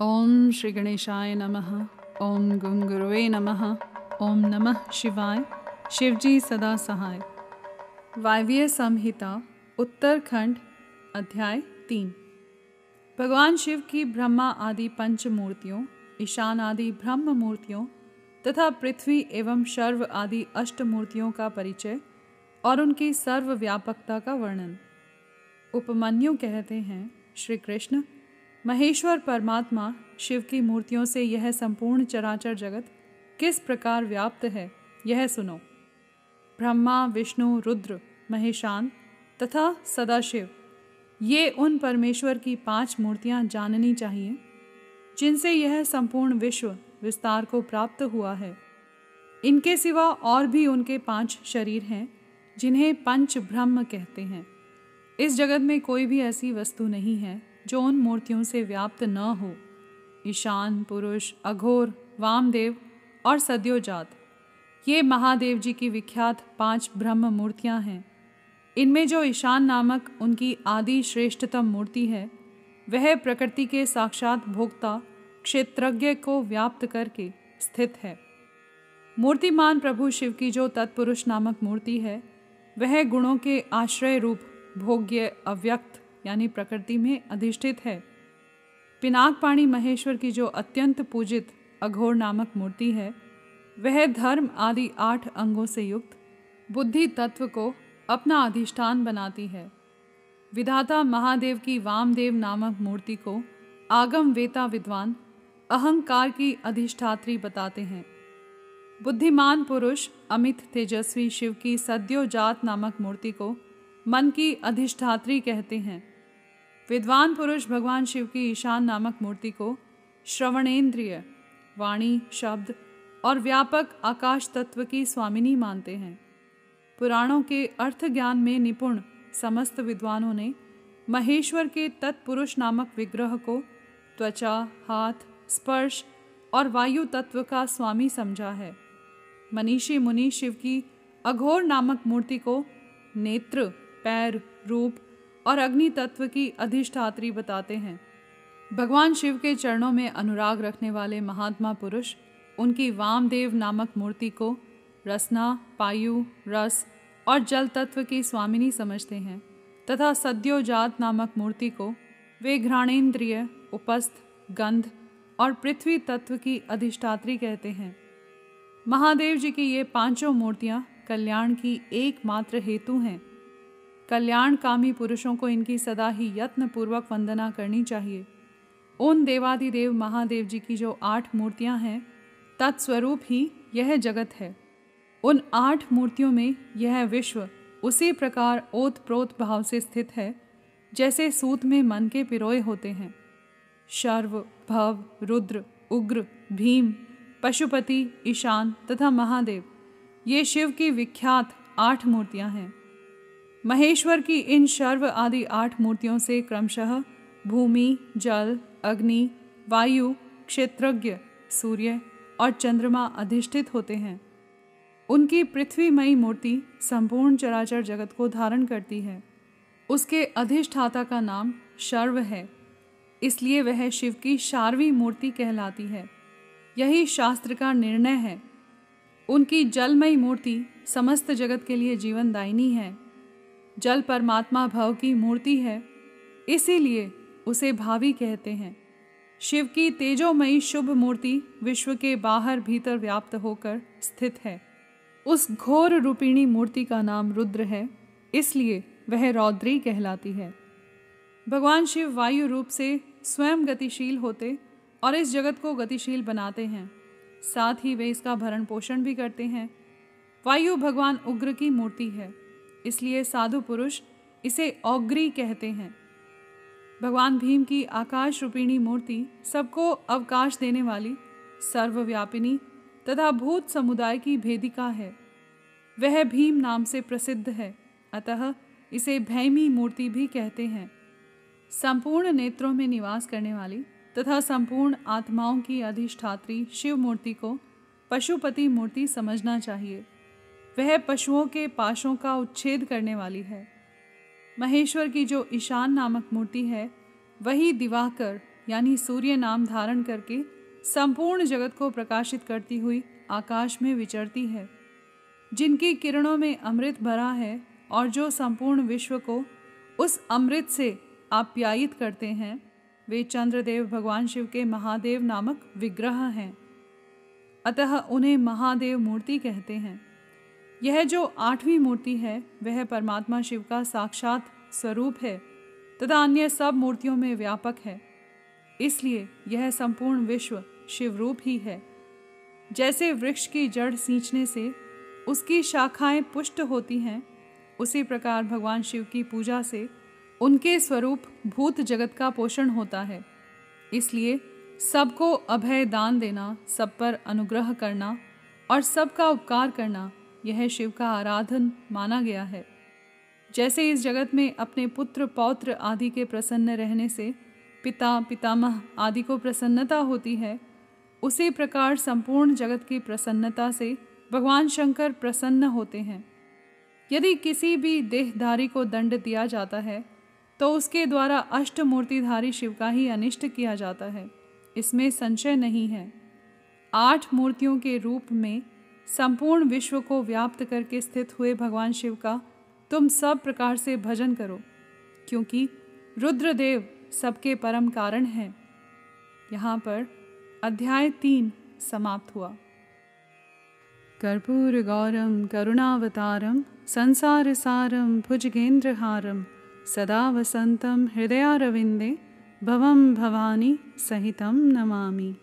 ओम श्री गणेशाय नमः। ओम गुंगुरुवे नमः। ओम नमः शिवाय। शिवजी सदा सहाय। वायव्य संहिता, उत्तरखंड, अध्याय तीन। भगवान शिव की ब्रह्मा आदि पंच मूर्तियों ईशान आदि ब्रह्म मूर्तियों तथा पृथ्वी एवं शर्व आदि अष्ट मूर्तियों का परिचय और उनकी सर्वव्यापकता का वर्णन। उपमन्यु कहते हैं, श्री कृष्ण महेश्वर परमात्मा शिव की मूर्तियों से यह संपूर्ण चराचर जगत किस प्रकार व्याप्त है, यह सुनो। ब्रह्मा, विष्णु, रुद्र, महेशान तथा सदाशिव, ये उन परमेश्वर की पाँच मूर्तियाँ जाननी चाहिए, जिनसे यह संपूर्ण विश्व विस्तार को प्राप्त हुआ है। इनके सिवा और भी उनके पाँच शरीर हैं, जिन्हें पंच ब्रह्म कहते हैं। इस जगत में कोई भी ऐसी वस्तु नहीं है जो उन मूर्तियों से व्याप्त न हो, ईशान, पुरुष, अघोर, वामदेव और सद्योजात ये महादेव जी की विख्यात पाँच ब्रह्म मूर्तियाँ हैं। इनमें जो ईशान नामक उनकी आदि श्रेष्ठतम मूर्ति है, वह प्रकृति के साक्षात भोक्ता, क्षेत्रज्ञ को व्याप्त करके स्थित है। मूर्तिमान प्रभु शिव की जो तत्पुरुष नामक मूर्ति है, वह गुणों के आश्रय रूप, भोग्य, अव्यक्त यानी प्रकृति में अधिष्ठित है। पिनाक पाणी महेश्वर की जो अत्यंत पूजित अघोर नामक मूर्ति है, वह धर्म आदि आठ अंगों से युक्त बुद्धि तत्व को अपना अधिष्ठान बनाती है। विधाता महादेव की वामदेव नामक मूर्ति को आगम वेता विद्वान अहंकार की अधिष्ठात्री बताते हैं। बुद्धिमान पुरुष अमित तेजस्वी शिव की सद्योजात नामक मूर्ति को मन की अधिष्ठात्री कहते हैं। विद्वान पुरुष भगवान शिव की ईशान नामक मूर्ति को श्रवणेन्द्रिय वाणी, शब्द और व्यापक आकाश तत्व की स्वामिनी मानते हैं। पुराणों के अर्थ ज्ञान में निपुण समस्त विद्वानों ने महेश्वर के तत्पुरुष नामक विग्रह को त्वचा, हाथ, स्पर्श और वायु तत्व का स्वामी समझा है। मनीषी मुनि शिव की अघोर नामक मूर्ति को नेत्र, पैर, रूप और अग्नि तत्व की अधिष्ठात्री बताते हैं। भगवान शिव के चरणों में अनुराग रखने वाले महात्मा पुरुष, उनकी वामदेव नामक मूर्ति को रसना, पायु, रस और जल तत्व की स्वामिनी समझते हैं तथा सद्योजात नामक मूर्ति को वे घ्राणेन्द्रिय, उपस्थ, गंध और पृथ्वी तत्व की अधिष्ठात्री कहते हैं। महादेव जी की ये पाँचों मूर्तियाँ कल्याण की एकमात्र हेतु हैं। कल्याणकामी पुरुषों को इनकी सदा ही यत्न पूर्वक वंदना करनी चाहिए। उन देवादिदेव महादेव जी की जो आठ मूर्तियाँ हैं, तत्स्वरूप ही यह जगत है। उन आठ मूर्तियों में यह विश्व उसी प्रकार ओत प्रोत भाव से स्थित है, जैसे सूत में मन के पिरोए होते हैं। शर्व, भव, रुद्र, उग्र, भीम, पशुपति, ईशान तथा महादेव, ये शिव की विख्यात आठ मूर्तियाँ हैं। महेश्वर की इन शर्व आदि आठ मूर्तियों से क्रमशः भूमि, जल, अग्नि, वायु, क्षेत्रज्ञ, सूर्य और चंद्रमा अधिष्ठित होते हैं। उनकी पृथ्वीमयी मूर्ति संपूर्ण चराचर जगत को धारण करती है। उसके अधिष्ठाता का नाम शर्व है। इसलिए वह शिव की शारवी मूर्ति कहलाती है। यही शास्त्र का निर्णय है। उनकी जलमयी मूर्ति समस्त जगत के लिए जीवनदायिनी है। जल परमात्मा भव की मूर्ति है, इसीलिए उसे भावी कहते हैं। शिव की तेजोमयी शुभ मूर्ति विश्व के बाहर भीतर व्याप्त होकर स्थित है। उस घोर रूपिणी मूर्ति का नाम रुद्र है, इसलिए वह रौद्री कहलाती है। भगवान शिव वायु रूप से स्वयं गतिशील होते और इस जगत को गतिशील बनाते हैं। साथ ही वे इसका भरण पोषण भी करते हैं। वायु भगवान उग्र की मूर्ति है। इसलिए साधु पुरुष इसे औग्री कहते हैं। भगवान भीम की आकाश रूपिणी मूर्ति सबको अवकाश देने वाली सर्वव्यापिनी तथा भूत समुदाय की भेदिका है। वह भीम नाम से प्रसिद्ध है, अतः इसे भैमी मूर्ति भी कहते हैं। संपूर्ण नेत्रों में निवास करने वाली तथा संपूर्ण आत्माओं की अधिष्ठात्री शिव मूर्ति को पशुपति मूर्ति समझना चाहिए। वह पशुओं के पाशों का उच्छेद करने वाली है। महेश्वर की जो ईशान नामक मूर्ति है, वही दिवाकर, यानी सूर्य नाम धारण करके संपूर्ण जगत को प्रकाशित करती हुई आकाश में विचरती है। जिनकी किरणों में अमृत भरा है और जो संपूर्ण विश्व को उस अमृत से आप्यायित करते हैं, वे चंद्रदेव भगवान शिव के महादेव नामक विग्रह हैं। अतः उन्हें महादेव मूर्ति कहते हैं। यह जो आठवीं मूर्ति है, वह परमात्मा शिव का साक्षात स्वरूप है, तथा अन्य सब मूर्तियों में व्यापक है। इसलिए यह संपूर्ण विश्व शिव रूप ही है। जैसे वृक्ष की जड़ सींचने से उसकी शाखाएँ पुष्ट होती हैं, उसी प्रकार भगवान शिव की पूजा से उनके स्वरूप भूत जगत का पोषण होता है। इसलिए सबको अभय दान देना, सब पर अनुग्रह करना और सबका उपकार करना यह शिव का आराधन माना गया है। जैसे इस जगत में अपने पुत्र, पौत्र आदि के प्रसन्न रहने से पिता, पितामह आदि को प्रसन्नता होती है, उसी प्रकार संपूर्ण जगत की प्रसन्नता से भगवान शंकर प्रसन्न होते हैं। यदि किसी भी देहधारी को दंड दिया जाता है तो उसके द्वारा अष्टमूर्तिधारी शिव का ही अनिष्ट किया जाता है। इसमें संशय नहीं है। आठ मूर्तियों के रूप में संपूर्ण विश्व को व्याप्त करके स्थित हुए भगवान शिव का तुम सब प्रकार से भजन करो, क्योंकि रुद्रदेव सबके परम कारण हैं। यहाँ पर अध्याय तीन समाप्त हुआ। कर्पूरगौरं करुणावतारं संसारसारं भुजगेन्द्रहारं सदा वसन्तं हृदयारविन्दे भवं भवानी सहितं नमामि।